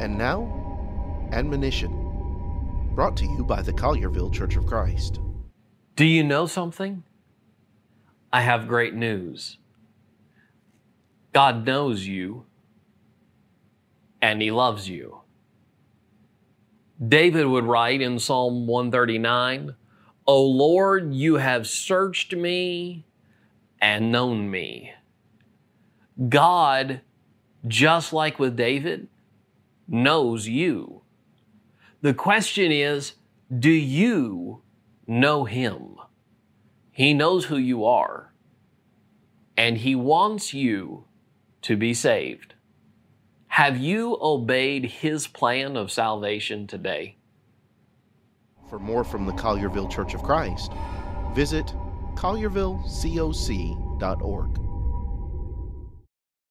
And now, admonition, brought to you by the Collierville Church of Christ. Do you know something? I have great news. God knows you and He loves you. David would write in Psalm 139 O Lord, you have searched me and known me. God, just like with David, knows you. The question is, do you know Him? He knows who you are, and He wants you to be saved. Have you obeyed His plan of salvation today? For more from the Collierville Church of Christ, visit colliervillecoc.org.